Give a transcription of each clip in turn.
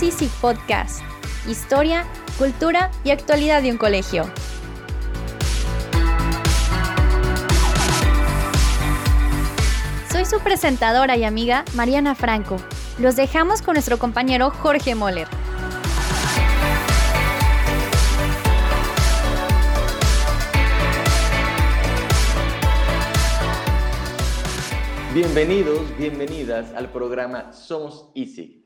Somos Easy Podcast. Historia, cultura y actualidad de un colegio. Soy su presentadora y amiga Mariana Franco. Los dejamos con nuestro compañero Jorge Moller. Bienvenidos, bienvenidas al programa Somos Easy,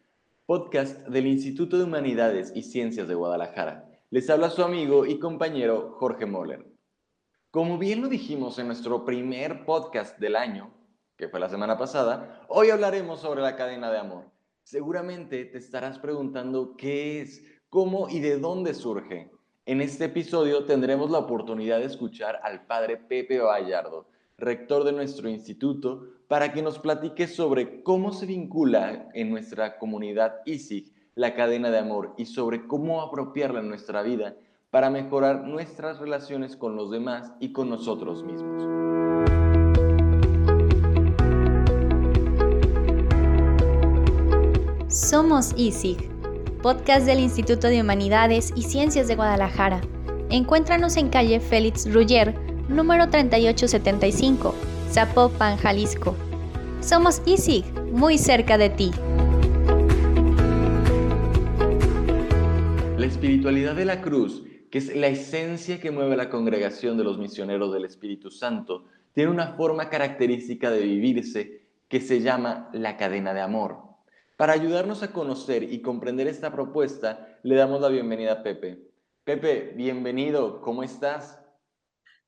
podcast del Instituto de Humanidades y Ciencias de Guadalajara. Les habla su amigo y compañero Jorge Moller. Como bien lo dijimos en nuestro primer podcast del año, que fue la semana pasada, hoy hablaremos sobre la cadena de amor. Seguramente te estarás preguntando qué es, cómo y de dónde surge. En este episodio tendremos la oportunidad de escuchar al padre Pepe Vallardo, rector de nuestro instituto, para que nos platique sobre cómo se vincula en nuestra comunidad ISIG la cadena de amor y sobre cómo apropiarla en nuestra vida para mejorar nuestras relaciones con los demás y con nosotros mismos. Somos ISIG, podcast del Instituto de Humanidades y Ciencias de Guadalajara. Encuéntranos en calle Félix Ruller, número 3875, Zapopan, Jalisco. Somos ISIG, muy cerca de ti. La espiritualidad de la cruz, que es la esencia que mueve la congregación de los misioneros del Espíritu Santo, tiene una forma característica de vivirse que se llama la cadena de amor. Para ayudarnos a conocer y comprender esta propuesta, le damos la bienvenida a Pepe. Pepe, bienvenido, ¿cómo estás?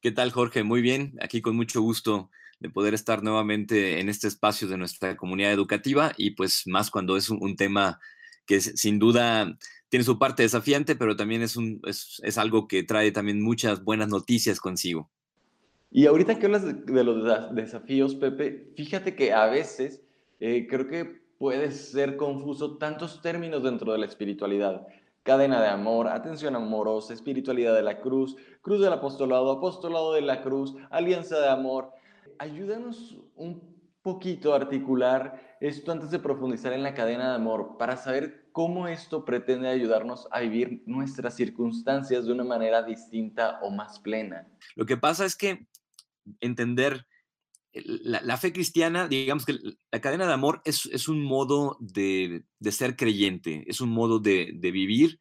¿Qué tal, Jorge? Muy bien, aquí con mucho gusto de poder estar nuevamente en este espacio de nuestra comunidad educativa y pues más cuando es un, tema que sin duda tiene su parte desafiante, pero también es, un, es, algo que trae también muchas buenas noticias consigo. Y ahorita que hablas de, los desafíos, Pepe, fíjate que a veces eh, creo que puede ser confuso tantos términos dentro de la espiritualidad cadena de amor, atención amorosa, espiritualidad de la cruz, cruz del apostolado, apostolado de la cruz, alianza de amor. Ayúdanos un poquito a articular esto antes de profundizar en la cadena de amor para saber cómo esto pretende ayudarnos a vivir nuestras circunstancias de una manera distinta o más plena. Lo que pasa es que entender la, fe cristiana, digamos que la cadena de amor es, un modo de, ser creyente, es un modo de, vivir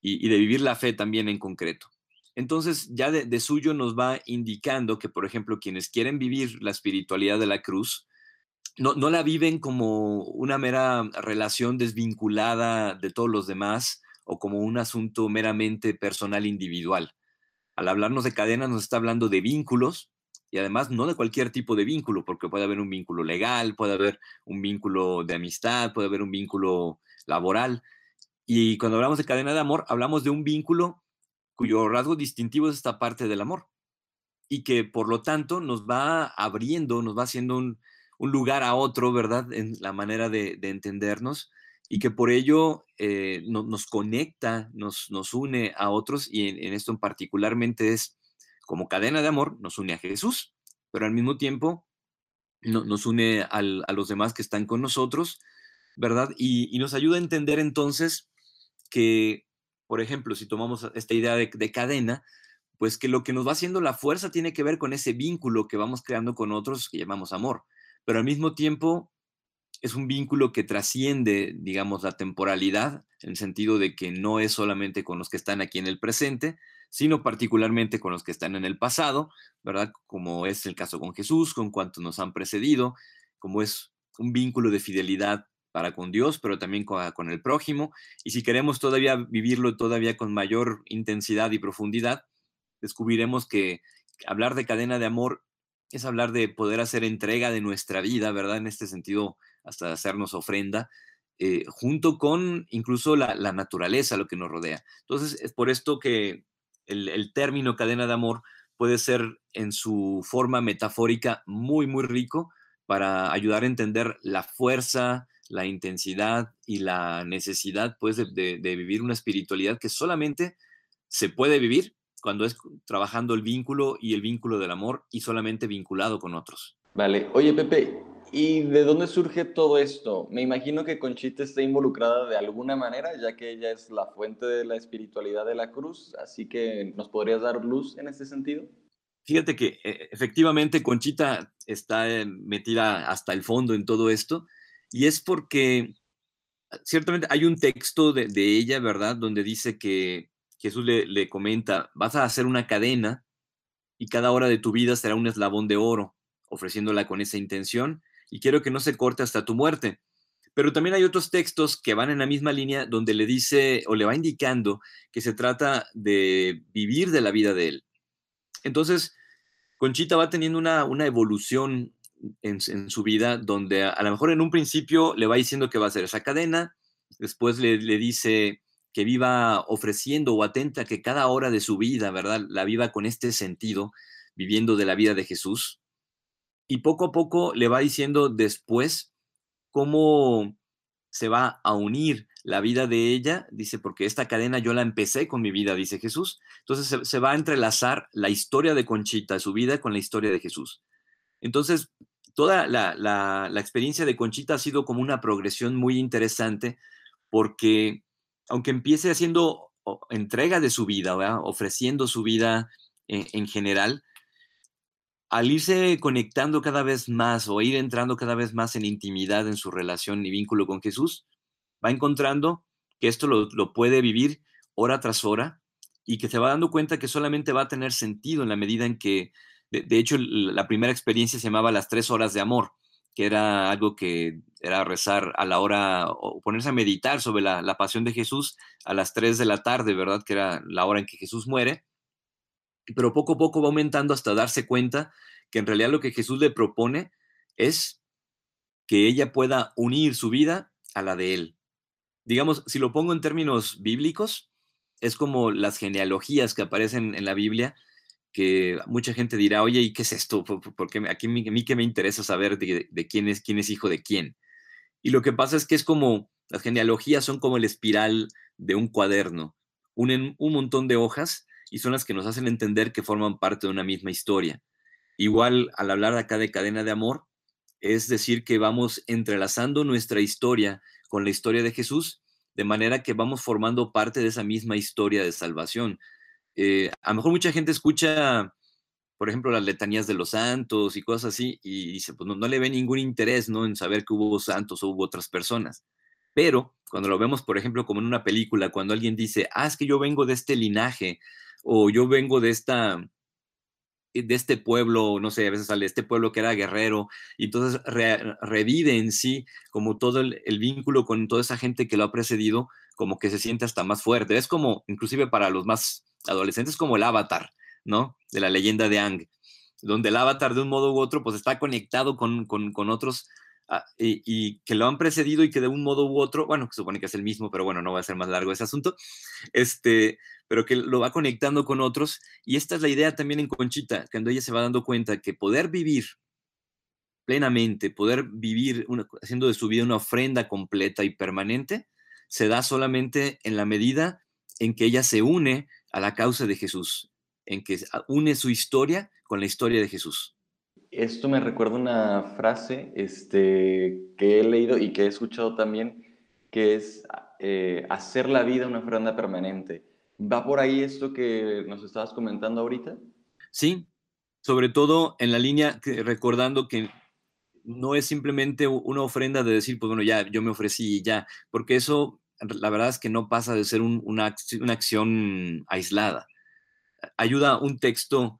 y, de vivir la fe también en concreto. Entonces, ya de, suyo nos va indicando que, por ejemplo, quienes quieren vivir la espiritualidad de la cruz, no, no la viven como una mera relación desvinculada de todos los demás o como un asunto meramente personal individual. Al hablarnos de cadenas nos está hablando de vínculos, y además no de cualquier tipo de vínculo, porque puede haber un vínculo legal, puede haber un vínculo de amistad, puede haber un vínculo laboral. Y cuando hablamos de cadena de amor, hablamos de un vínculo cuyo rasgo distintivo es esta parte del amor y que por lo tanto nos va abriendo, nos va haciendo un, lugar a otro, ¿verdad? En la manera de, entendernos y que por ello eh, nos conecta, nos, nos une a otros y en, en esto en particularmente es como cadena de amor nos une a Jesús, pero al mismo tiempo nos une a los demás que están con nosotros, ¿verdad? Y, nos ayuda a entender entonces que, por ejemplo, si tomamos esta idea de, de cadena, pues que lo que nos va haciendo la fuerza tiene que ver con ese vínculo que vamos creando con otros que llamamos amor, pero al mismo tiempo es un vínculo que trasciende, digamos, la temporalidad, en el sentido de que no es solamente con los que están aquí en el presente, sino particularmente con los que están en el pasado, ¿verdad? Como es el caso con Jesús, con cuantos nos han precedido, como es un vínculo de fidelidad para con Dios, pero también con, el prójimo. Y si queremos todavía vivirlo todavía con mayor intensidad y profundidad, descubriremos que hablar de cadena de amor es hablar de poder hacer entrega de nuestra vida, ¿verdad? En este sentido, hasta hacernos ofrenda, eh, junto con incluso la, la, naturaleza, lo que nos rodea. Entonces, es por esto que el, término cadena de amor puede ser en su forma metafórica muy, muy rico para ayudar a entender la fuerza, la intensidad y la necesidad pues, de, vivir una espiritualidad que solamente se puede vivir cuando es trabajando el vínculo y el vínculo del amor y solamente vinculado con otros. Vale, oye Pepe, ¿Y de dónde surge todo esto? Me imagino que Conchita está involucrada de alguna manera, ya que ella es la fuente de la espiritualidad de la cruz, así que ¿nos podrías dar luz en este sentido? Fíjate que eh, efectivamente Conchita está eh, metida hasta el fondo en todo esto, y es porque ciertamente hay un texto de, ella, ¿verdad?, donde dice que Jesús le, le comenta, vas a hacer una cadena y cada hora de tu vida será un eslabón de oro, ofreciéndola con esa intención y quiero que no se corte hasta tu muerte. Pero también hay otros textos que van en la misma línea donde le dice o le va indicando que se trata de vivir de la vida de él. Entonces, Conchita va teniendo una, una evolución en, su vida donde a, lo mejor en un principio le va diciendo que va a hacer esa cadena, después le, le dice que viva ofreciendo o atenta que cada hora de su vida, ¿verdad? La viva con este sentido, viviendo de la vida de Jesús y poco a poco le va diciendo después cómo se va a unir la vida de ella, dice, porque esta cadena yo la empecé con mi vida, dice Jesús. Entonces se, va a entrelazar la historia de Conchita, su vida, con la historia de Jesús. Entonces, toda la, experiencia de Conchita ha sido como una progresión muy interesante, porque aunque empiece haciendo entrega de su vida, ofreciendo su vida en, en general, al irse conectando cada vez más o ir entrando cada vez más en intimidad en su relación y vínculo con Jesús, va encontrando que esto lo, puede vivir hora tras hora y que se va dando cuenta que solamente va a tener sentido en la medida en que, de, hecho, la primera experiencia se llamaba las tres horas de amor, que era algo que era rezar a la hora o ponerse a meditar sobre la, pasión de Jesús a las tres de la tarde, ¿verdad? Que era la hora en que Jesús muere pero poco a poco va aumentando hasta darse cuenta que en realidad lo que Jesús le propone es que ella pueda unir su vida a la de él. Digamos, si lo pongo en términos bíblicos, es como las genealogías que aparecen en la Biblia, que mucha gente dirá, oye, ¿y qué es esto? Porque aquí a mí que me interesa saber de, quién, es, quién es hijo de quién. Y lo que pasa es que es como, las genealogías son como el espiral de un cuaderno. Unen un montón de hojas y son las que nos hacen entender que forman parte de una misma historia. Igual, al hablar acá de cadena de amor, es decir, que vamos entrelazando nuestra historia con la historia de Jesús, de manera que vamos formando parte de esa misma historia de salvación. Eh, a lo mejor mucha gente escucha, por ejemplo, las letanías de los santos y cosas así, y dice, pues no, no le ve ningún interés ¿no? en saber que hubo santos o hubo otras personas. Pero cuando lo vemos, por ejemplo, como en una película, cuando alguien dice, ah, es que yo vengo de este linaje, o yo vengo de esta eh, de este pueblo, no sé, a veces sale este pueblo que era guerrero, y entonces revive en sí como todo el, vínculo con toda esa gente que lo ha precedido, como que se siente hasta más fuerte. Es como, inclusive para los más adolescentes, como el avatar, ¿no? De la leyenda de Ang, donde el avatar de un modo u otro, pues está conectado con, con, otros ah, y, y, que lo han precedido y que de un modo u otro, bueno, que supone que es el mismo, pero bueno, no va a ser más largo ese asunto, este, pero que lo va conectando con otros. Y esta es la idea también en Conchita, cuando ella se va dando cuenta que poder vivir plenamente, poder vivir haciendo de su vida una ofrenda completa y permanente, se da solamente en la medida en que ella se une a la causa de Jesús, en que une su historia con la historia de Jesús. Esto me recuerda una frase este, que he leído y que he escuchado también, que es eh, hacer la vida una ofrenda permanente. ¿Va por ahí esto que nos estabas comentando ahorita? Sí, sobre todo en la línea recordando que no es simplemente una ofrenda de decir, pues bueno, ya yo me ofrecí y ya, porque eso la verdad es que no pasa de ser una, acción aislada. Ayuda un texto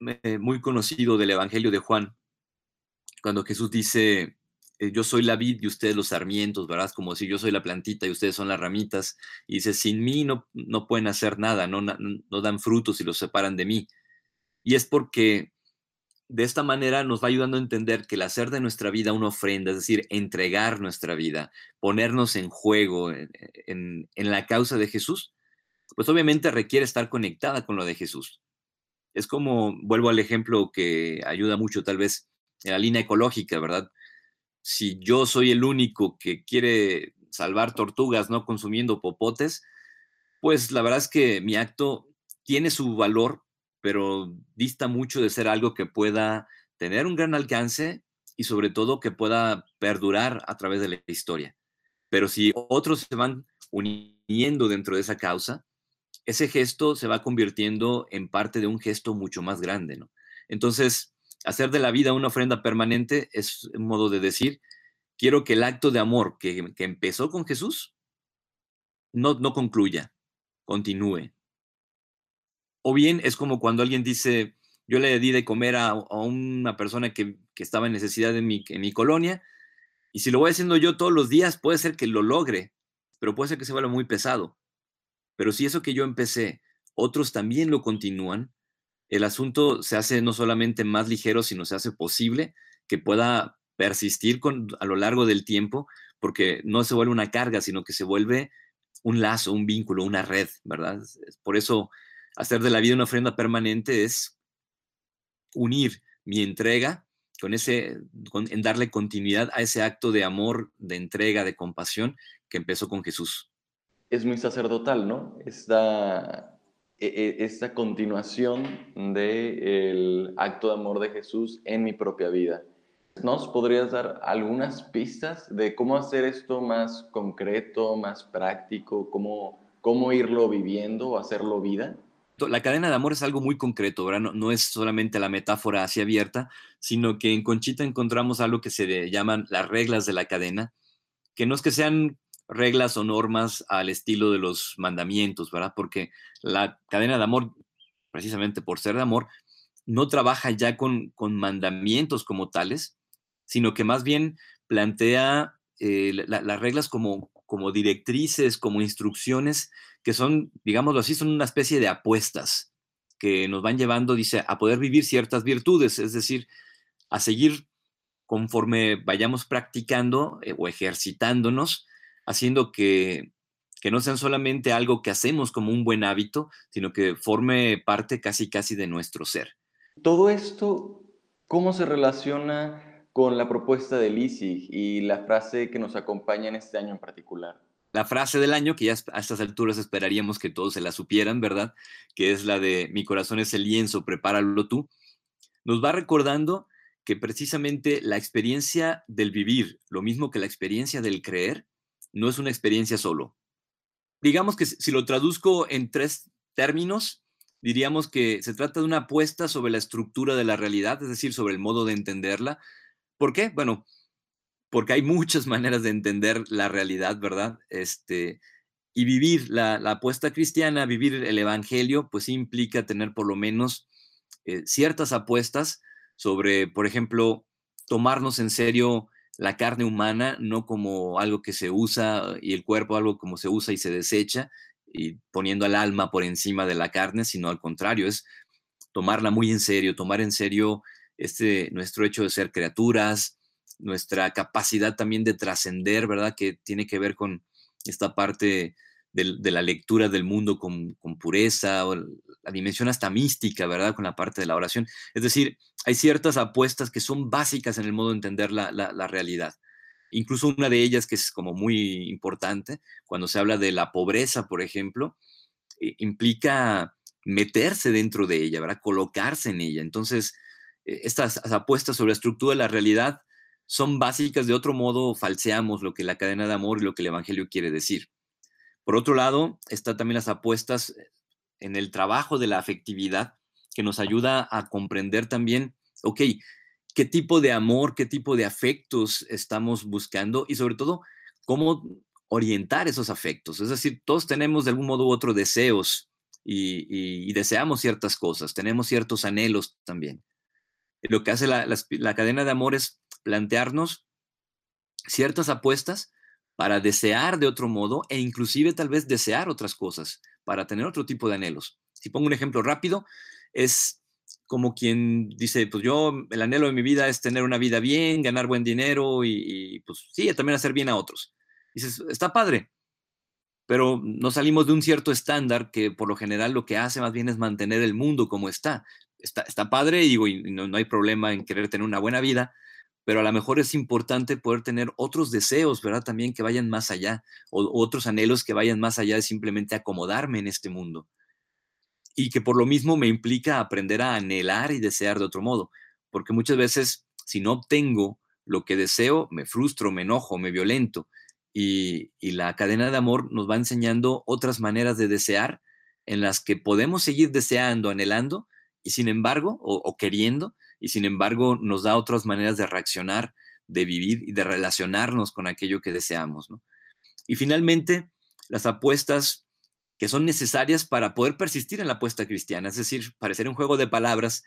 eh, muy conocido del Evangelio de Juan, cuando Jesús dice, yo soy la vid y ustedes los sarmientos, ¿verdad? Como si yo soy la plantita y ustedes son las ramitas. Y dice, sin mí no, no pueden hacer nada, no, no dan frutos y los separan de mí. Y es porque de esta manera nos va ayudando a entender que el hacer de nuestra vida una ofrenda, es decir, entregar nuestra vida, ponernos en juego en, en la causa de Jesús, pues obviamente requiere estar conectada con lo de Jesús. Es como, vuelvo al ejemplo que ayuda mucho tal vez en la línea ecológica, ¿verdad? Si yo soy el único que quiere salvar tortugas no consumiendo popotes, pues la verdad es que mi acto tiene su valor, pero dista mucho de ser algo que pueda tener un gran alcance y sobre todo que pueda perdurar a través de la historia. Pero si otros se van uniendo dentro de esa causa, ese gesto se va convirtiendo en parte de un gesto mucho más grande, ¿no? Entonces, hacer de la vida una ofrenda permanente es un modo de decir, quiero que el acto de amor que, empezó con Jesús no, no concluya, continúe. O bien es como cuando alguien dice, yo le di de comer a, una persona que, estaba en necesidad en mi, en mi colonia, y si lo voy haciendo yo todos los días, puede ser que lo logre, pero puede ser que se vuelva muy pesado. Pero si eso que yo empecé, otros también lo continúan, el asunto se hace no solamente más ligero, sino se hace posible que pueda persistir con, a lo largo del tiempo, porque no se vuelve una carga, sino que se vuelve un lazo, un vínculo, una red, ¿verdad? Por eso hacer de la vida una ofrenda permanente es unir mi entrega con ese, en darle continuidad a ese acto de amor, de entrega, de compasión que empezó con Jesús. Es muy sacerdotal, ¿no? Esta, e, e, esta continuación del acto de amor de Jesús en mi propia vida. ¿Nos podrías dar algunas pistas de cómo hacer esto más concreto, más práctico, cómo, cómo irlo viviendo o hacerlo vida? La cadena de amor es algo muy concreto, ¿verdad? No, es solamente la metáfora así abierta, sino que en Conchita encontramos algo que se llaman las reglas de la cadena, que no es que sean reglas o normas al estilo de los mandamientos, ¿verdad? Porque la cadena de amor, precisamente por ser de amor, no trabaja ya con, con mandamientos como tales, sino que más bien plantea eh, las reglas como, como directrices, como instrucciones, que son, digámoslo así, son una especie de apuestas que nos van llevando, dice, a poder vivir ciertas virtudes, es decir, a seguir conforme vayamos practicando eh, o ejercitándonos, haciendo que, que no sean solamente algo que hacemos como un buen hábito, sino que forme parte casi casi de nuestro ser. Todo esto, ¿cómo se relaciona con la propuesta de Lisi y la frase que nos acompaña en este año en particular. La frase del año, que ya a estas alturas esperaríamos que todos se la supieran, ¿verdad? Que es la de mi corazón es el lienzo, prepáralo tú. Nos va recordando que precisamente la experiencia del vivir, lo mismo que la experiencia del creer, no es una experiencia solo. Digamos que si lo traduzco en tres términos, diríamos que se trata de una apuesta sobre la estructura de la realidad, es decir, sobre el modo de entenderla, ¿Por qué? Bueno, porque hay muchas maneras de entender la realidad, ¿verdad? Este, y vivir la, apuesta cristiana, vivir el evangelio, pues implica tener por lo menos eh, ciertas apuestas sobre, por ejemplo, tomarnos en serio la carne humana, no como algo que se usa y el cuerpo algo como se usa y se desecha, y poniendo al alma por encima de la carne, sino al contrario, es tomarla muy en serio, tomar en serio este, nuestro hecho de ser criaturas, nuestra capacidad también de trascender, ¿verdad? Que tiene que ver con esta parte de, la lectura del mundo con, pureza, o la dimensión hasta mística, ¿verdad? Con la parte de la oración. Es decir, hay ciertas apuestas que son básicas en el modo de entender la, la realidad. Incluso una de ellas que es como muy importante, cuando se habla de la pobreza, por ejemplo, implica meterse dentro de ella, ¿verdad? Colocarse en ella. Entonces, eh, estas apuestas sobre la estructura de la realidad son básicas, de otro modo falseamos lo que la cadena de amor y lo que el Evangelio quiere decir. Por otro lado, está también las apuestas eh, en el trabajo de la afectividad, que nos ayuda a comprender también, ok, qué tipo de amor, qué tipo de afectos estamos buscando y sobre todo, cómo orientar esos afectos. Es decir, todos tenemos de algún modo u otro deseos y deseamos ciertas cosas, tenemos ciertos anhelos también. Lo que hace la, cadena de amor es plantearnos ciertas apuestas para desear de otro modo e inclusive tal vez desear otras cosas, para tener otro tipo de anhelos. Si pongo un ejemplo rápido, es como quien dice, pues yo, el anhelo de mi vida es tener una vida bien, ganar buen dinero y, pues sí, también hacer bien a otros. Dices, está padre, pero no salimos de un cierto estándar que por lo general lo que hace más bien es mantener el mundo como está está, padre digo, y no, hay problema en querer tener una buena vida, pero a lo mejor es importante poder tener otros deseos, ¿verdad? También que vayan más allá, o otros anhelos que vayan más allá de simplemente acomodarme en este mundo. Y que por lo mismo me implica aprender a anhelar y desear de otro modo, porque muchas veces si no obtengo lo que deseo, me frustro, me enojo, me violento. Y, la cadena de amor nos va enseñando otras maneras de desear en las que podemos seguir deseando, anhelando, y sin embargo, o, queriendo, y sin embargo nos da otras maneras de reaccionar, de vivir y de relacionarnos con aquello que deseamos. Y finalmente, las apuestas que son necesarias para poder persistir en la apuesta cristiana, es decir, parecer un juego de palabras,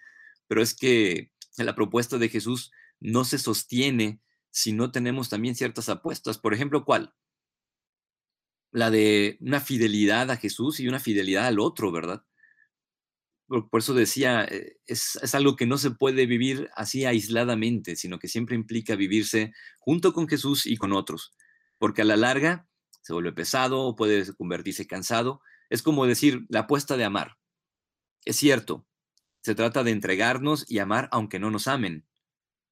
pero es que la propuesta de Jesús no se sostiene si no tenemos también ciertas apuestas. Por ejemplo, ¿cuál? La de una fidelidad a Jesús y una fidelidad al otro, ¿verdad? Por, eso decía, eh, es, es, algo que no se puede vivir así aisladamente, sino que siempre implica vivirse junto con Jesús y con otros, porque a la larga se vuelve pesado o puede convertirse cansado. Es como decir la apuesta de amar. Es cierto, se trata de entregarnos y amar aunque no nos amen,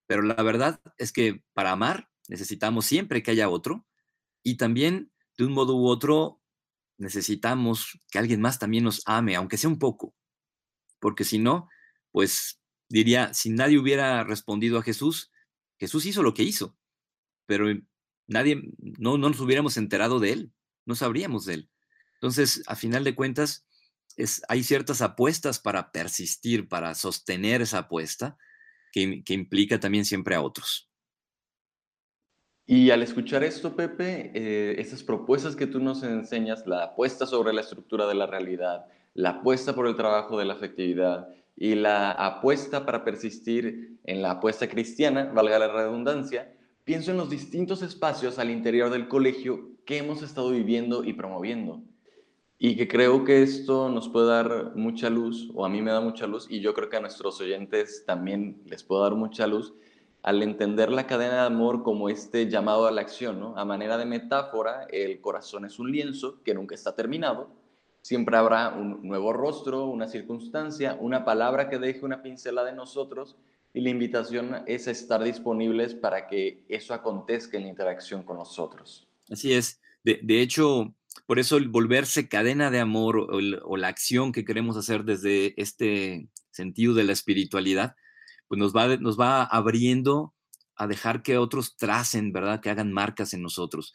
pero la verdad es que para amar necesitamos siempre que haya otro y también de un modo u otro necesitamos que alguien más también nos ame, aunque sea un poco. Porque si no, pues diría, si nadie hubiera respondido a Jesús, Jesús hizo lo que hizo, pero nadie, no, no nos hubiéramos enterado de él, no sabríamos de él. Entonces, a final de cuentas, es, hay ciertas apuestas para persistir, para sostener esa apuesta, que, implica también siempre a otros. Y al escuchar esto, Pepe, eh, estas propuestas que tú nos enseñas, la apuesta sobre la estructura de la realidad, la apuesta por el trabajo de la afectividad y la apuesta para persistir en la apuesta cristiana, valga la redundancia, pienso en los distintos espacios al interior del colegio que hemos estado viviendo y promoviendo y que creo que esto nos puede dar mucha luz, o a mí me da mucha luz, y yo creo que a nuestros oyentes también les puede dar mucha luz, al entender la cadena de amor como este llamado a la acción, ¿no? A manera de metáfora, el corazón es un lienzo que nunca está terminado, siempre habrá un nuevo rostro, una circunstancia, una palabra que deje una pincela de nosotros, y la invitación es estar disponibles para que eso acontezca en la interacción con nosotros. Así es. De, de hecho, por eso el volverse cadena de amor o, la acción que queremos hacer desde este sentido de la espiritualidad, pues nos va, nos va abriendo a dejar que otros tracen, ¿verdad? Que hagan marcas en nosotros.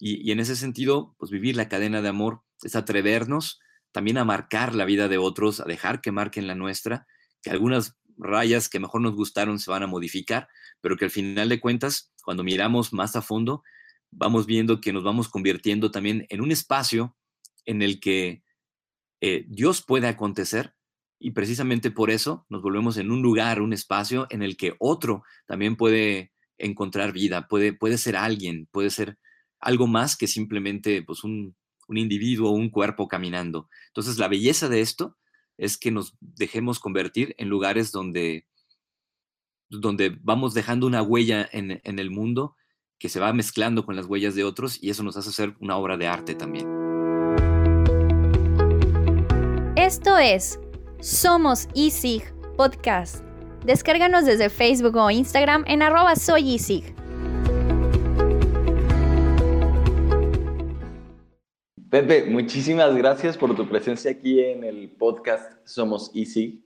Y, en ese sentido, pues vivir la cadena de amor es atrevernos también a marcar la vida de otros, a dejar que marquen la nuestra, que algunas rayas que mejor nos gustaron se van a modificar, pero que al final de cuentas, cuando miramos más a fondo, vamos viendo que nos vamos convirtiendo también en un espacio en el que eh, Dios puede acontecer y precisamente por eso nos volvemos en un lugar, un espacio en el que otro también puede encontrar vida, puede, puede ser alguien, puede ser algo más que simplemente pues, un, un individuo un cuerpo caminando. Entonces la belleza de esto es que nos dejemos convertir en lugares donde, donde vamos dejando una huella en, en el mundo que se va mezclando con las huellas de otros y eso nos hace hacer una obra de arte también. Esto es Somos ISIG Podcast. Descárganos desde Facebook o Instagram en arroba Muchísimas gracias por tu presencia aquí en el podcast Somos ISIG.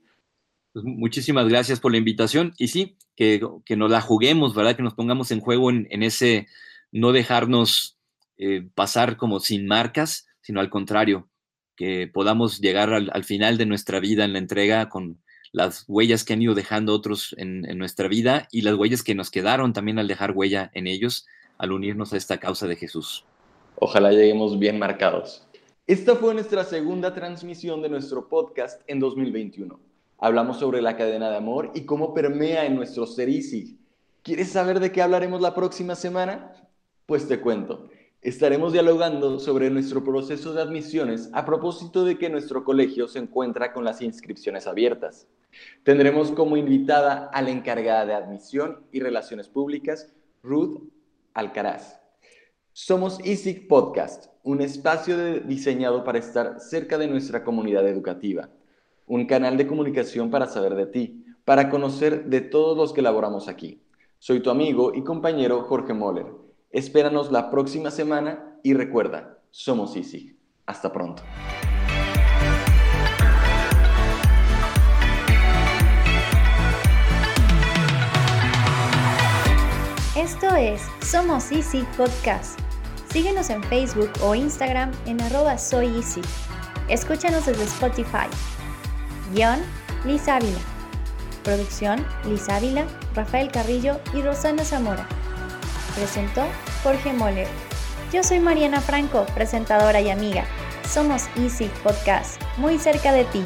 Pues, muchísimas gracias por la invitación y sí, que, que, nos la juguemos, ¿verdad? Que nos pongamos en juego en, ese no dejarnos eh, pasar como sin marcas, sino al contrario, que podamos llegar al, final de nuestra vida en la entrega con las huellas que han ido dejando otros en nuestra vida y las huellas que nos quedaron también al dejar huella en ellos, al unirnos a esta causa de Jesús. Ojalá lleguemos bien marcados. Esta fue nuestra segunda transmisión de nuestro podcast en 2021. Hablamos sobre la cadena de amor y cómo permea en nuestro ser Easy. ¿Quieres saber de qué hablaremos la próxima semana? Pues te cuento. Estaremos dialogando sobre nuestro proceso de admisiones a propósito de que nuestro colegio se encuentra con las inscripciones abiertas. Tendremos como invitada a la encargada de admisión y relaciones públicas, Ruth Alcaraz. Somos EASIC Podcast, un espacio diseñado para estar cerca de nuestra comunidad educativa un canal de comunicación para saber de ti, para conocer de todos los que elaboramos aquí. Soy tu amigo y compañero Jorge Moller. Espéranos la próxima semana y recuerda, somos Easy. Hasta pronto. es Somos Easy Podcast. Síguenos en Facebook o Instagram en arroba soy easy. Escúchanos desde Spotify. Guión, Liz Ávila. Producción, Liz Ávila, Rafael Carrillo y Rosana Zamora. Presentó Jorge Moller. Yo soy Mariana Franco, presentadora y amiga. Somos Easy Podcast, muy cerca de ti.